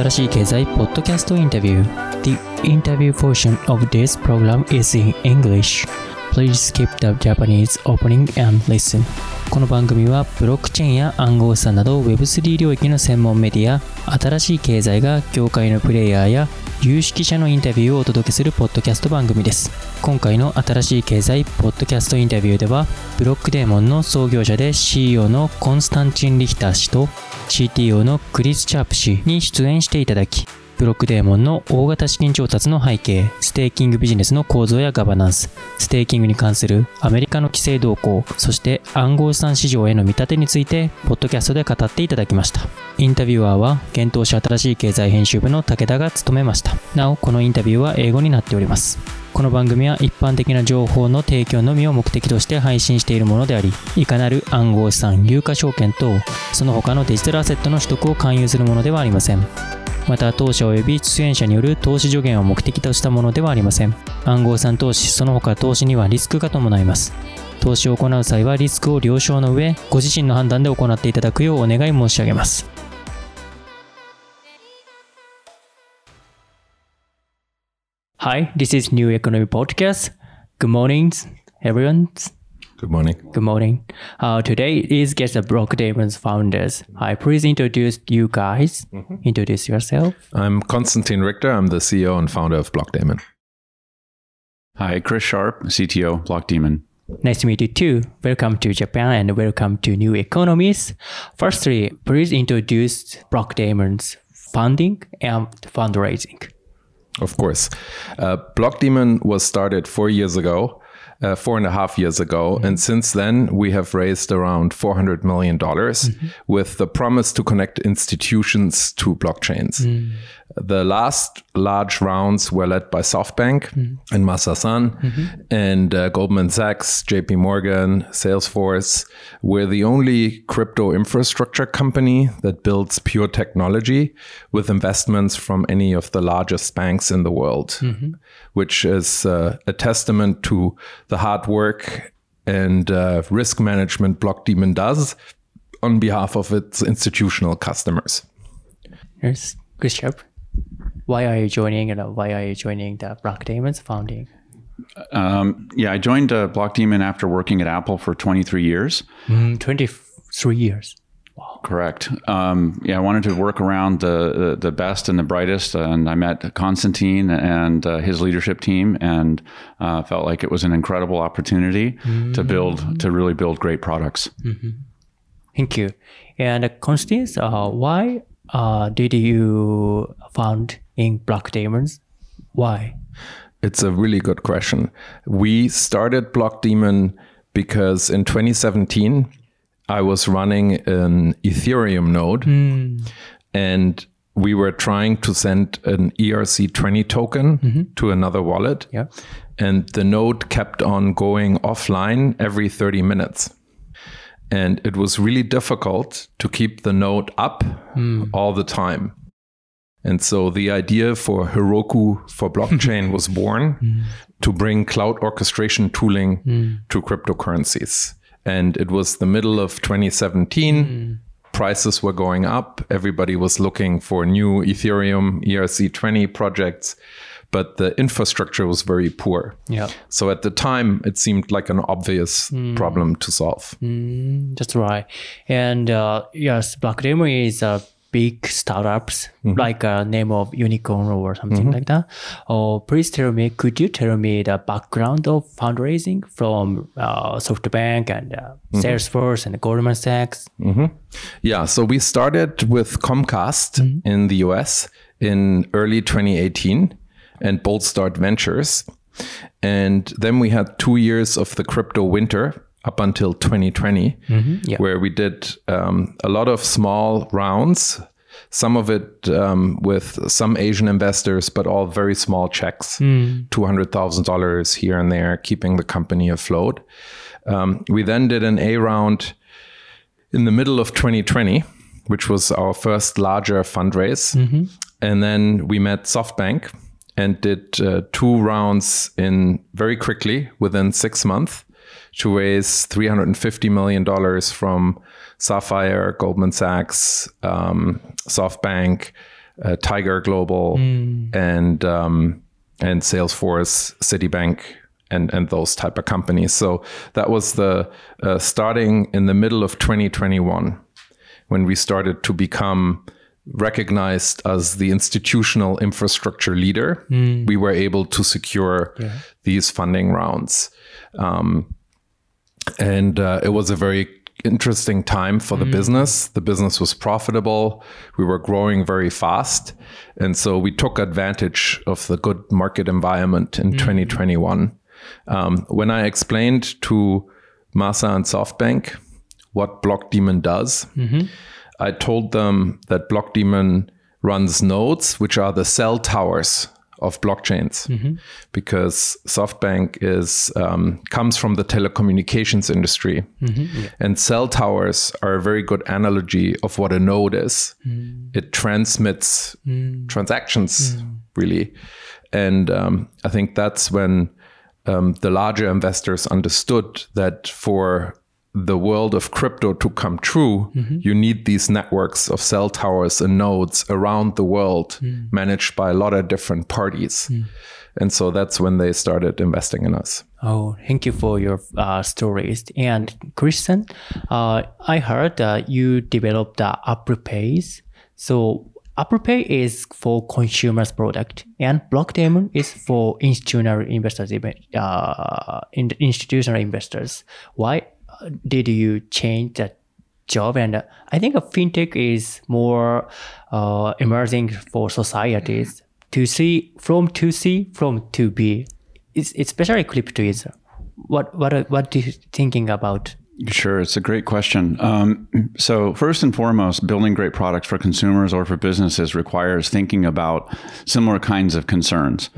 新しい経済ポッドキャストインタビュー The interview portion of this program is in English Please skip the Japanese opening and listen この番組はブロックチェーンや暗号資産など Web3 領域の専門メディア新しい経済が業界のプレイヤーや有識者のインタビューをお届けするポッドキャスト番組です今回の新しい経済ポッドキャストインタビューではブロックデーモンの創業者で CEO のコンスタンチン・リヒター氏と CTO のクリス・チャープ氏に出演していただきブロックデーモンの大型資金調達の背景、ステーキングビジネスの構造やガバナンス、ステーキングに関するアメリカの規制動向、そして暗号資産市場への見立てについて、ポッドキャストで語っていただきました。インタビュアーは、現当社新しい経済編集部の武田が務めました。なお、このインタビューは英語になっております。この番組は一般的な情報の提供のみを目的として配信しているものであり、いかなる暗号資産、有価証券等、その他のデジタルアセットの取得を勧誘するものではありません。また当社及び出演者による投資助言を目的としたものではありません暗号資産投資その他投資にはリスクが伴います投資を行う際はリスクを了承の上ご自身の判断で行っていただくようお願い申し上げます Hi, this is New Economy Podcast. Good morning, everyone. Good morning. Good morning. Uh, today is Get the Blockdaemon's founders. I please introduce you guys. Introduce yourself. I'm Konstantin Richter. I'm the CEO and founder of Blockdaemon. Hi, Chris Sharp, CTO, Blockdaemon. Nice to meet you too. Welcome to Japan and welcome to New Economies. Firstly, please introduce Blockdaemon's funding and fundraising. Of course. Uh, Blockdaemon was started four years ago. Uh, four and a half years ago. And since then, we have raised around $400 million with the promise to connect institutions to blockchains. The last large rounds were led by SoftBank and Masasan and uh, Goldman Sachs, JP Morgan, Salesforce. We're the only crypto infrastructure company that builds pure technology with investments from any of the largest banks in the world, which is uh, a testament to the hard work and uh, risk management Blockdaemon does on behalf of its institutional customers. Yes, Chris Sharp. Why are you joining and why are you joining the Blockdaemon's founding? Um, yeah, I joined uh, Blockdaemon after working at Apple for 23 years. Mm, 23 years. Wow. Correct. Um, yeah, I wanted to work around the, the the best and the brightest, and I met Constantine and uh, his leadership team, and uh, felt like it was an incredible opportunity to build to really build great products. Thank you. And uh, Constance, uh, why uh, did you found in Blockdaemons? Why? It's a really good question. We started Blockdaemon because in 2017, I was running an Ethereum node hmm. and we were trying to send an ERC20 token mm-hmm. to another wallet. Yeah. And the node kept on going offline every 30 minutes. And it was really difficult to keep the node up hmm. all the time. And so the idea for Heroku for blockchain was born hmm. to bring cloud orchestration tooling hmm. to cryptocurrencies. And it was the middle of 2017. Hmm. Prices were going up. Everybody was looking for new Ethereum ERC20 projects, but the infrastructure was very poor. Yeah. So at the time, it seemed like an obvious problem to solve. That's right. And uh, yes, Blockdaemon is a big startups, mm-hmm. like a name of unicorn or something mm-hmm. like that. Oh, please tell me, could you tell me the background of fundraising from uh, SoftBank and uh, mm-hmm. Salesforce and Goldman Sachs? Yeah, so we started with Comcast in the US in early 2018 and Boldstart Ventures. And then we had two years of the crypto winter up until 2020, yeah. where we did um, a lot of small rounds, some of it um, with some Asian investors, but all very small checks $200,000 here and there, keeping the company afloat. Um, we then did an A round in the middle of 2020, which was our first larger fundraise. And then we met SoftBank and did uh, two rounds in very quickly within six months to raise $350 million from Sapphire, Goldman Sachs, um, SoftBank, uh, Tiger Global, and um, and Salesforce, Citibank, and and those type of companies. So that was the uh, starting in the middle of 2021 when we started to become recognized as the institutional infrastructure leader. We were able to secure these funding rounds. Um, and uh, it was a very interesting time for the business. The business was profitable. We were growing very fast. And so we took advantage of the good market environment in 2021. Um, when I explained to Masa and SoftBank what Blockdaemon does, I told them that Blockdaemon runs nodes, which are the cell towers of blockchains, because SoftBank is um, comes from the telecommunications industry, and cell towers are a very good analogy of what a node is. It transmits transactions, really, and um, I think that's when um, the larger investors understood that for the world of crypto to come true, you need these networks of cell towers and nodes around the world managed by a lot of different parties. And so that's when they started investing in us. Oh, thank you for your uh, stories. And Christian, uh, I heard that you developed the Apple Pays. So Apple Pay is for consumers product, and Blockdaemon is for institutional investors, uh, institutional investors. Why did you change that job? And uh, I think fintech is more uh, emerging for societies to see from to C from to B. It's especially crypto is. What what what do you thinking about Sure, it's a great question. Um, so, first and foremost, building great products for consumers or for businesses requires thinking about similar kinds of concerns.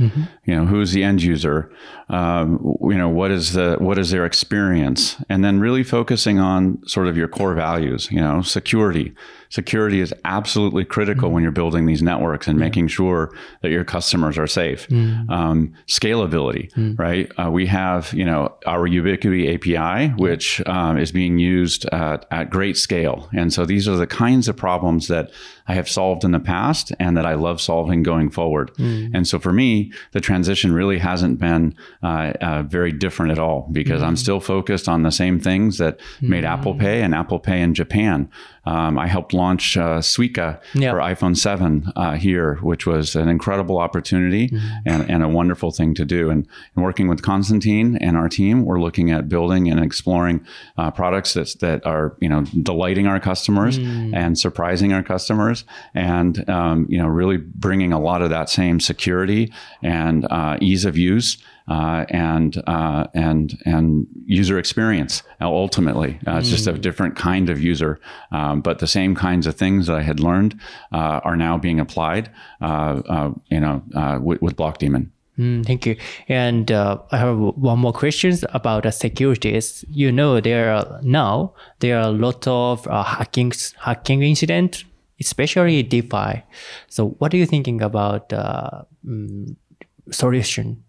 You know, who's the end user? Um, you know, what is the what is their experience? And then really focusing on sort of your core values. You know, security. Security is absolutely critical when you're building these networks and making sure that your customers are safe. Um, scalability, right? Uh, we have you know our Ubiquity API, which um, is being used at, at great scale. And so these are the kinds of problems that I have solved in the past and that I love solving going forward. And so for me, the transition really hasn't been uh, uh, very different at all because I'm still focused on the same things that made Apple Pay and Apple Pay in Japan. Um, I helped launch uh, Suica Yeah. for iPhone 7 uh, here, which was an incredible opportunity and, and a wonderful thing to do. And, and working with Constantine and our team, we're looking at building and exploring uh, products that, that are, you know, delighting our customers and surprising our customers and, um, you know, really bringing a lot of that same security and uh, ease of use uh, and uh, and and user experience. uh, Ultimately, uh, it's just a different kind of user, um, but the same kinds of things that I had learned uh, are now being applied. Uh, uh, you know, uh, with, with Blockdaemon. Mm, thank you. And uh, I have one more question about the securities. You know, there are now there are a lot of uh, hacking hacking incident, especially DeFi. So, what are you thinking about uh, mm, solution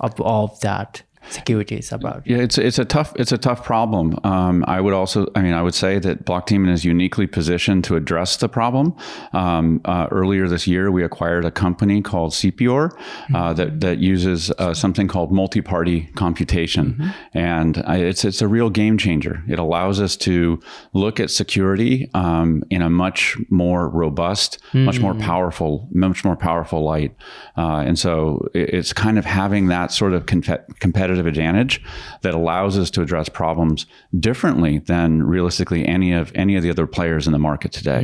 of of that securities about? Yeah, it's it's a tough it's a tough problem. Um, I would also, I mean, I would say that Blockdaemon is uniquely positioned to address the problem. Um, uh, earlier this year, we acquired a company called Sepior uh, that that uses uh, something called multi-party computation, and uh, it's it's a real game changer. It allows us to look at security um, in a much more robust, much more powerful, much more powerful light. Uh, and so it- it's kind of having that sort of competitive advantage that allows us to address problems differently than realistically any of any of the other players in the market today.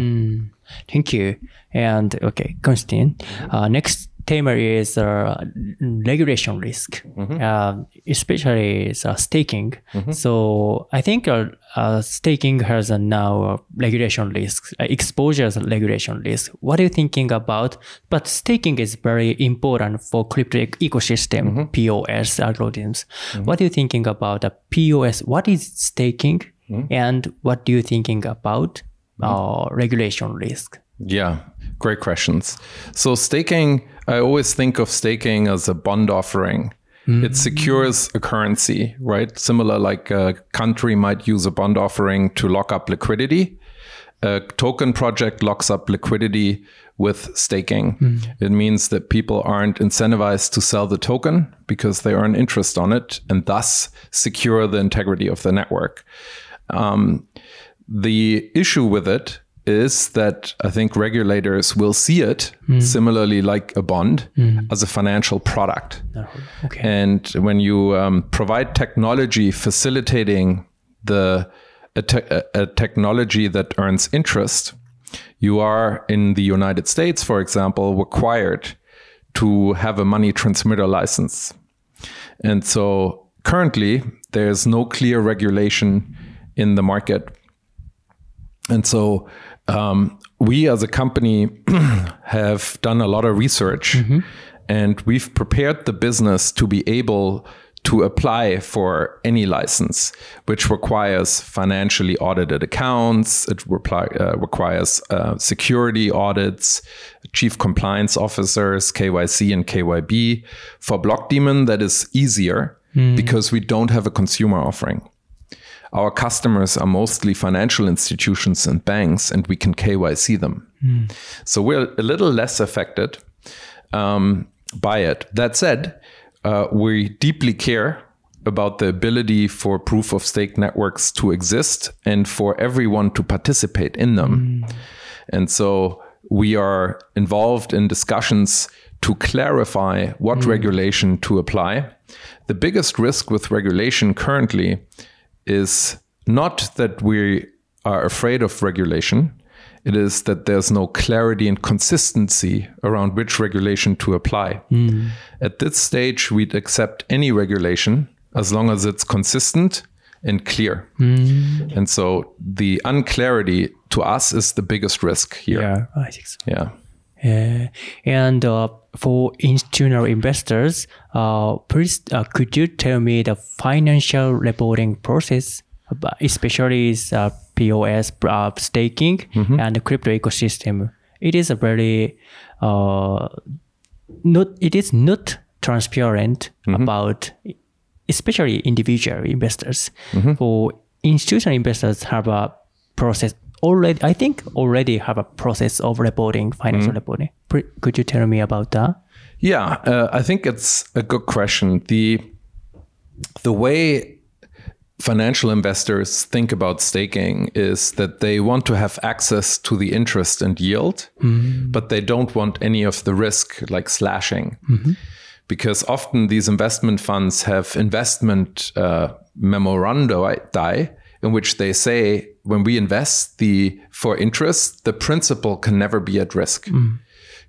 Thank you. And okay, Konstantin. Uh, next theme is uh, regulation risk, uh, especially uh, staking. So I think uh, uh, staking has a now regulation risk, uh, exposure regulation risk. What are you thinking about? But staking is very important for crypto ec- ecosystem, POS algorithms. What are you thinking about the POS? What is staking? And what do you thinking about uh, regulation risk? Yeah, great questions. So, staking, I always think of staking as a bond offering. It secures a currency, right? Similar like a country might use a bond offering to lock up liquidity. a token project locks up liquidity with staking. It means that people aren't incentivized to sell the token because they earn interest on it and thus secure the integrity of the network. Um, the issue with it is that I think regulators will see it similarly like a bond as a financial product. Okay. And when you um, provide technology facilitating the a, te- a- technology that earns interest, you are in the United States, for example, required to have a money transmitter license. And so currently, there's no clear regulation in the market. And so um, we as a company have done a lot of research and we've prepared the business to be able to apply for any license, which requires financially audited accounts, it reply, uh, requires uh, security audits, chief compliance officers, KYC and KYB. For Blockdaemon, that is easier because we don't have a consumer offering. Our customers are mostly financial institutions and banks, and we can KYC them. So we're a little less affected um, by it. That said, uh, we deeply care about the ability for proof of stake networks to exist and for everyone to participate in them. And so we are involved in discussions to clarify what regulation to apply. The biggest risk with regulation currently is not that we are afraid of regulation. It is that there's no clarity and consistency around which regulation to apply. Hmm. At this stage, we'd accept any regulation as long as it's consistent and clear. Hmm. And so the unclarity to us is the biggest risk here. yeah, I think so. Yeah. Uh, and uh, for institutional investors, uh, please uh, could you tell me the financial reporting process, especially is, uh, POS uh, staking and the crypto ecosystem? It is a very uh, not it is not transparent about especially individual investors. For institutional investors have a process already I think already have a process of reporting, financial reporting. Pre- Could you tell me about that? Yeah, uh, I think it's a good question. The the way financial investors think about staking is that they want to have access to the interest and yield, but they don't want any of the risk like slashing. Because often these investment funds have investment uh, memoranda in which they say when we invest the for interest, the principal can never be at risk. Hmm.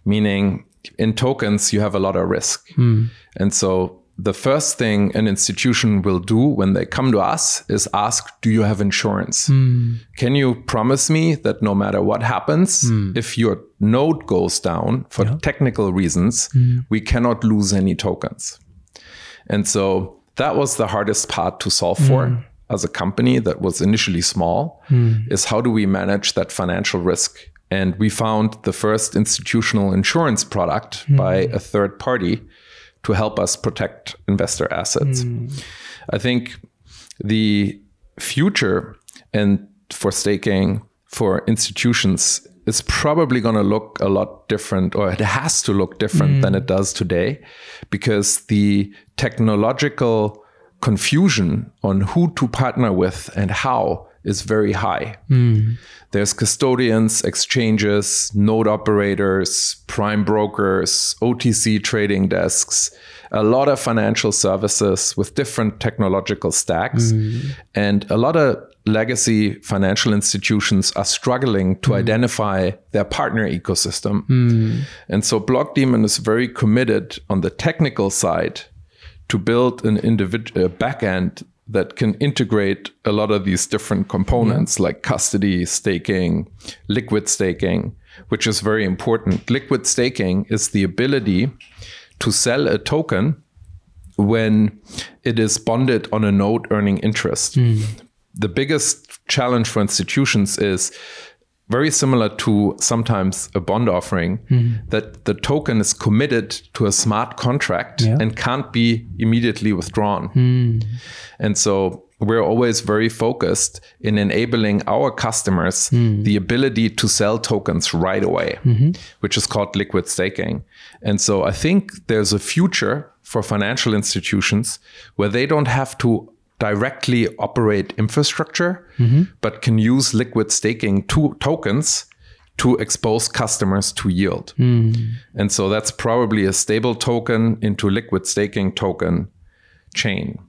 Meaning in tokens you have a lot of risk. Hmm. And so the first thing an institution will do when they come to us is ask, Do you have insurance? Hmm. Can you promise me that no matter what happens, if your node goes down for technical reasons, we cannot lose any tokens? And so that was the hardest part to solve for as a company that was initially small hmm. is how do we manage that financial risk? And we found the first institutional insurance product hmm. by a third party to help us protect investor assets. Hmm. I think the future and for staking for institutions is probably going to look a lot different or it has to look different than it does today because the technological confusion on who to partner with and how is very high. Hmm. There's custodians, exchanges, node operators, prime brokers, OTC trading desks, a lot of financial services with different technological stacks. Hmm. And a lot of legacy financial institutions are struggling to hmm. identify their partner ecosystem. And so Blockdaemon is very committed on the technical side to build an individual backend that can integrate a lot of these different components like custody, staking, liquid staking, which is very important. Liquid staking is the ability to sell a token when it is bonded on a node earning interest. Hmm. The biggest challenge for institutions is very similar to sometimes a bond offering mm-hmm. that the token is committed to a smart contract Yeah. and can't be immediately withdrawn. Mm. And so we're always very focused in enabling our customers mm. the ability to sell tokens right away, mm-hmm. which is called liquid staking. And so I think there's a future for financial institutions where they don't have to directly operate infrastructure, mm-hmm. but can use liquid staking to tokens to expose customers to yield. Mm. And so that's probably a stable token into liquid staking token chain.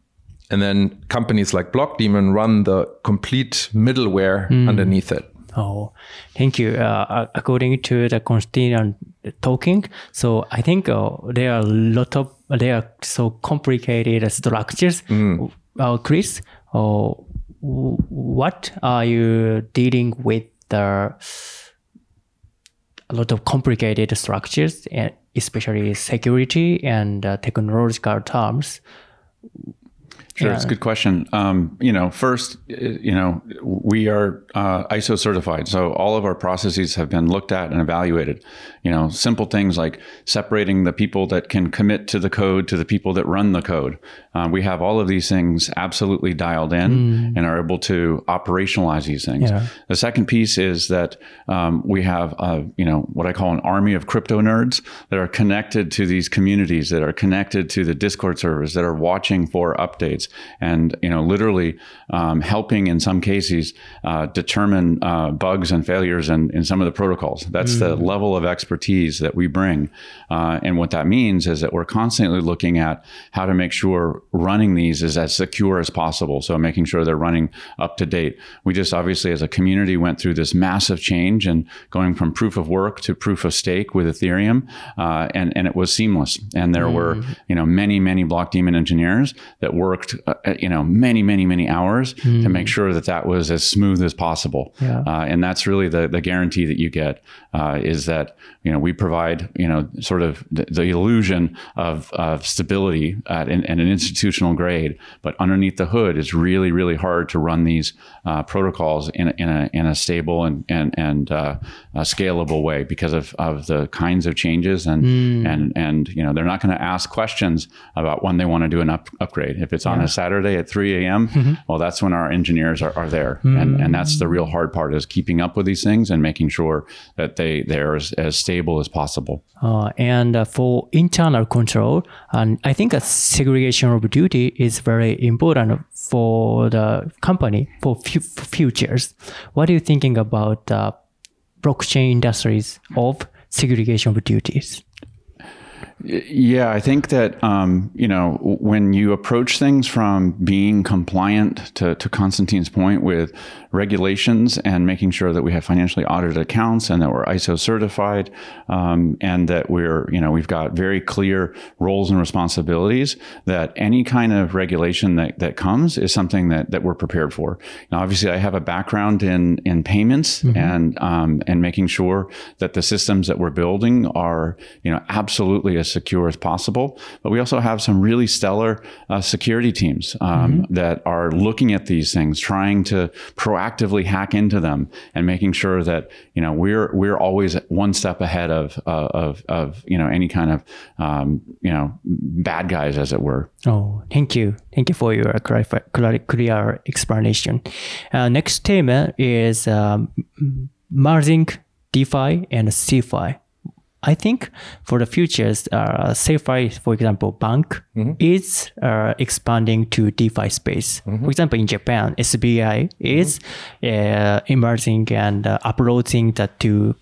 And then companies like Blockdaemon run the complete middleware mm. underneath it. Oh, thank you. Uh, uh according to the Constitution talking, so I think uh, there are a lot of there are so complicated structures. Mm. Uh, Chris, w- what are you dealing with the a lot of complicated structures, and especially security and uh, technological terms? Sure, it's a good question. Um, you know, first, uh, you know, we are uh, ISO certified, so all of our processes have been looked at and evaluated. You know, simple things like separating the people that can commit to the code to the people that run the code. Uh, we have all of these things absolutely dialed in and are able to operationalize these things. Yeah. The second piece is that um, we have, uh, you know, what I call an army of crypto nerds that are connected to these communities, that are connected to the Discord servers, that are watching for updates, and you know, literally um, helping in some cases uh, determine uh, bugs and failures in, in some of the protocols. That's the level of expertise that we bring, uh, and what that means is that we're constantly looking at how to make sure running these is as secure as possible. So making sure they're running up to date. We just obviously as a community went through this massive change and going from proof of work to proof of stake with Ethereum, uh, and and it was seamless. And there were you know many many Blockdaemon engineers that worked uh, you know many many many hours to make sure that that was as smooth as possible. Yeah. Uh, and that's really the the guarantee that you get uh, is that you know we provide you know sort of the, the illusion of, of stability at an, at an institutional grade, but underneath the hood it's really really hard to run these uh, protocols in a, in a in a stable and and and uh, scalable way because of, of the kinds of changes and and and you know they're not going to ask questions about when they want to do an up, upgrade. If it's on a Saturday at 3 a.m., well that's when our engineers are, are there, and and that's the real hard part is keeping up with these things and making sure that they they're as, as stable as possible. Uh, and uh, for internal control, and I think a segregation of duty is very important for the company for fu- for futures. What are you thinking about the blockchain industries of segregation of duties? Yeah, I think that um, you know when you approach things from being compliant to, to Constantine's point with regulations and making sure that we have financially audited accounts and that we're ISO certified um, and that we're you know we've got very clear roles and responsibilities. That any kind of regulation that, that comes is something that, that we're prepared for. Now, obviously, I have a background in in payments and um, and making sure that the systems that we're building are you know absolutely as secure as possible. But we also have some really stellar uh, security teams um, that are looking at these things, trying to proactively hack into them, and making sure that you know we're we're always one step ahead of uh, of of you know any kind of um, you know bad guys, as it were. Oh, thank you. Thank you for your clar- clear explanation. Uh, next theme is um, merging DeFi and CeFi. I think for the futures, uh, CeFi, for example, bank is uh, expanding to DeFi space. For example, in Japan, SBI is uh, emerging and uh, approaching the two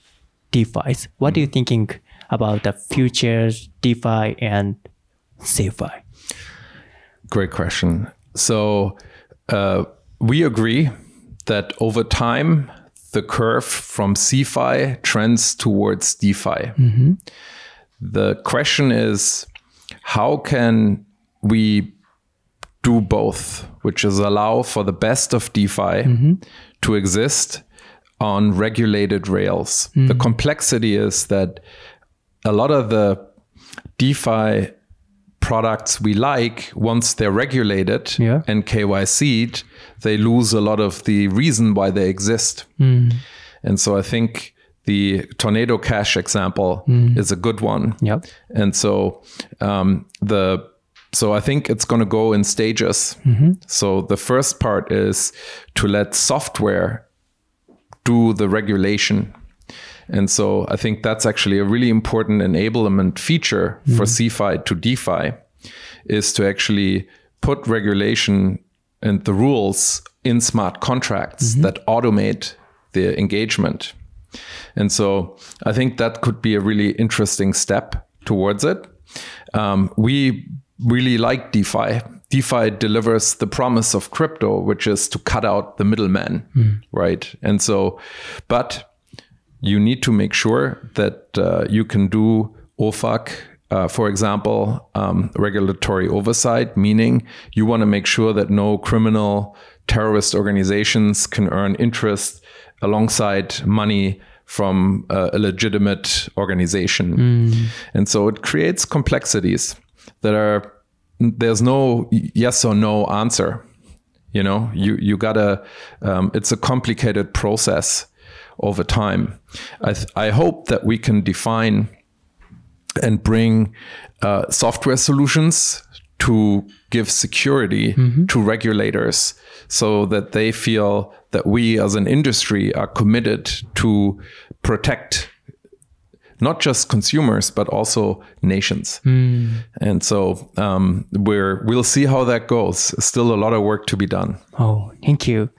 DeFi's. What are you thinking about the futures, DeFi, and CeFi? Great question. So uh, we agree that over time, the curve from CeFi trends towards DeFi. Mm-hmm. The question is, how can we do both, which is allow for the best of DeFi mm-hmm. to exist on regulated rails? The mm-hmm. complexity is that a lot of the DeFi products we like, once they're regulated Yeah. and KYC'd, they lose a lot of the reason why they exist. And And so I think the Tornado Cash example hmm. is a good one. Yep. And so um, the so I think it's going to go in stages. Mm-hmm. So the first part is to let software do the regulation. And so I think that's actually a really important enablement feature for mm-hmm. CeFi to DeFi is to actually put regulation and the rules in smart contracts mm-hmm. that automate the engagement. And so I think that could be a really interesting step towards it. Um, we really like DeFi. DeFi delivers the promise of crypto, which is to cut out the middleman, mm. right? And so, but you need to make sure that uh, you can do OFAC, uh, for example, um, regulatory oversight, meaning you want to make sure that no criminal terrorist organizations can earn interest alongside money from uh, a legitimate organization. And so it creates complexities that are, there's no yes or no answer. You know, you, you gotta, um, it's a complicated process over time. I, th- I hope that we can define and bring uh, software solutions to give security to regulators so that they feel that we as an industry are committed to protect not just consumers but also nations. And so um, we're we'll see how that goes. Still a lot of work to be done. Oh, thank you.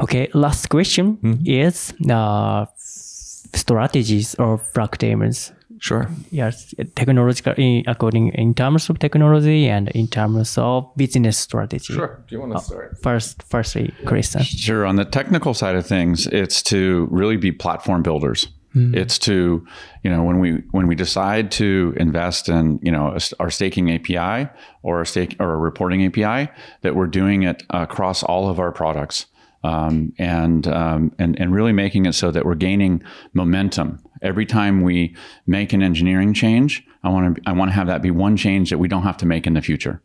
Okay, last question is uh, strategies of Blockdaemons. sure Yes, technological in, according in terms of technology and in terms of business strategy. Sure. Do you want to start First, firstly, Kristen. Sure. On the technical side of things, it's to really be platform builders. It's to, you know, when we when we decide to invest in, you know, our staking API or a stake or a reporting API, that we're doing it across all of our products, um, and um, and and really making it so that we're gaining momentum every time we make an engineering change. I want to I want to have that be one change that we don't have to make in the future.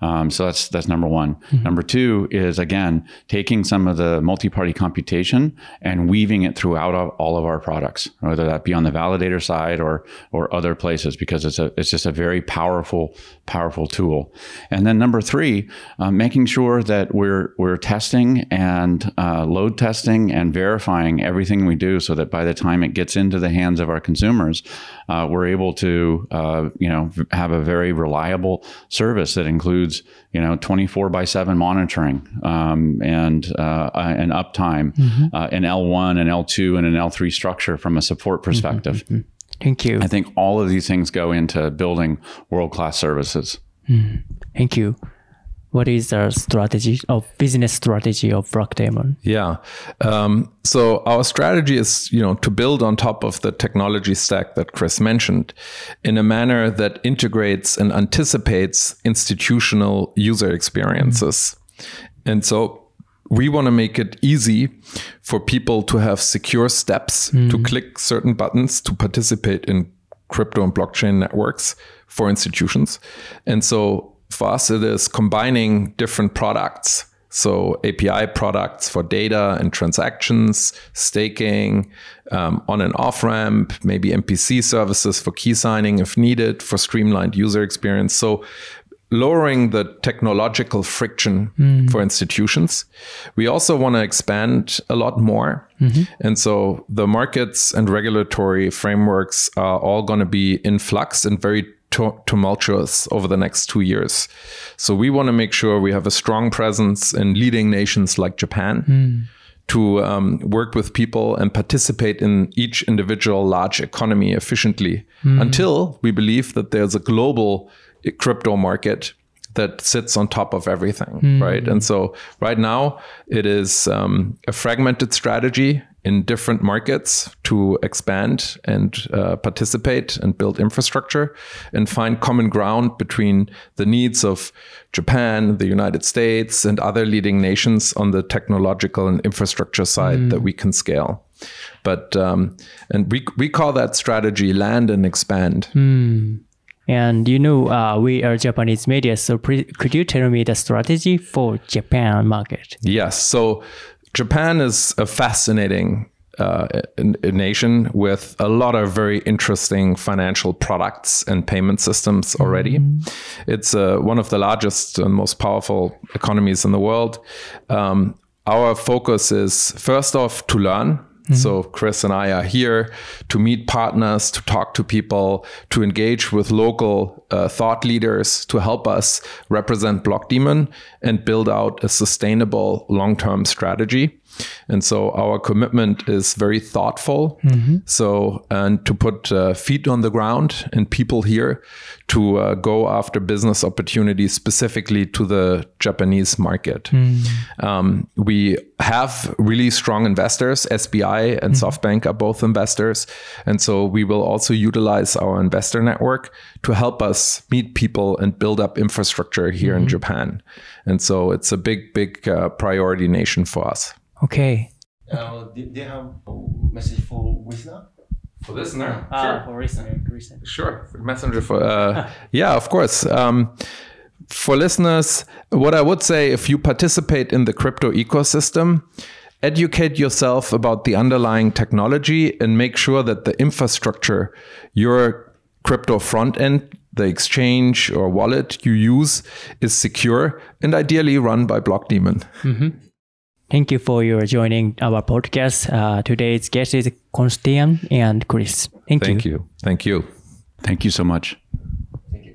Um, so that's that's number one. Number two is again taking some of the multi-party computation and weaving it throughout all- all of our products, whether that be on the validator side or or other places, because it's a it's just a very powerful powerful tool. And then number three, uh, making sure that we're we're testing and uh, load testing and verifying everything we do, so that by the time it gets into the hands of our consumers, uh, we're able to uh, you know have a very reliable service that includes you know 24 by 7 monitoring um, and uh, and uptime uh, an L1 an L2 and an L3 structure from a support perspective. Thank you. I think all of these things go into building world-class services. Thank you. What is the strategy of business strategy of Blockdaemon? Yeah. Um, so our strategy is, you know, to build on top of the technology stack that Chris mentioned in a manner that integrates and anticipates institutional user experiences. And so we want to make it easy for people to have secure steps to click certain buttons to participate in crypto and blockchain networks for institutions. And so for us, it is combining different products. So API products for data and transactions, staking, um, on and off ramp, maybe MPC services for key signing if needed for streamlined user experience. So lowering the technological friction for institutions. We also want to expand a lot more. And so the markets and regulatory frameworks are all going to be in flux and very tumultuous over the next two years. So we want to make sure we have a strong presence in leading nations like Japan. To um, work with people and participate in each individual large economy efficiently until we believe that there's a global crypto market that sits on top of everything, right? And so right now it is um, a fragmented strategy in different markets to expand and uh, participate and build infrastructure and find common ground between the needs of Japan, the United States, and other leading nations on the technological and infrastructure side that we can scale. But um, and we we call that strategy land and expand. And you know, uh, we are Japanese media, so pre- could you tell me the strategy for Japan market? Yes. So Japan is a fascinating uh, a nation with a lot of very interesting financial products and payment systems already. It's uh, one of the largest and most powerful economies in the world. Um, our focus is first off to learn. So Chris and I are here to meet partners, to talk to people, to engage with local uh, thought leaders to help us represent Blockdaemon and build out a sustainable long-term strategy. And so our commitment is very thoughtful. So, and to put uh, feet on the ground and people here to uh, go after business opportunities specifically to the Japanese market. Um, we have really strong investors. SBI and SoftBank are both investors. And so we will also utilize our investor network to help us meet people and build up infrastructure here in Japan. And so it's a big, big uh, priority nation for us. Okay. Uh, do, do you have a message for listener? For listener, Ah, for listener, listener. Sure, messenger for uh, yeah, of course. Um, for listeners, what I would say, if you participate in the crypto ecosystem, educate yourself about the underlying technology and make sure that the infrastructure, your crypto front end, the exchange or wallet you use, is secure and ideally run by Blockdaemon. Thank you for your joining our podcast. Uh, today's guest is Constian and Chris. Thank, Thank you. Thank you. Thank you so much. Thank you.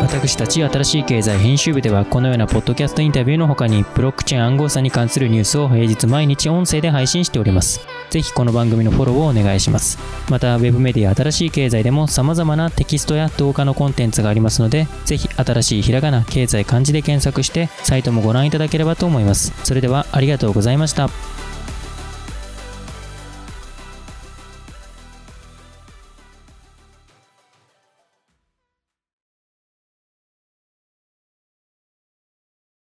私たち新しい経済編集部ではこのようなポッドキャストインタビューの他にブロックチェーン暗号資産に関するニュースを平日毎日音声で配信しております。ぜひこの番組のフォローをお願いします。また web メディア新しい経済でも様々なテキストや動画のコンテンツがありますのでぜひ新しいひらがな経済漢字で検索してサイトもご覧いただければと思います。それではありがとうございました。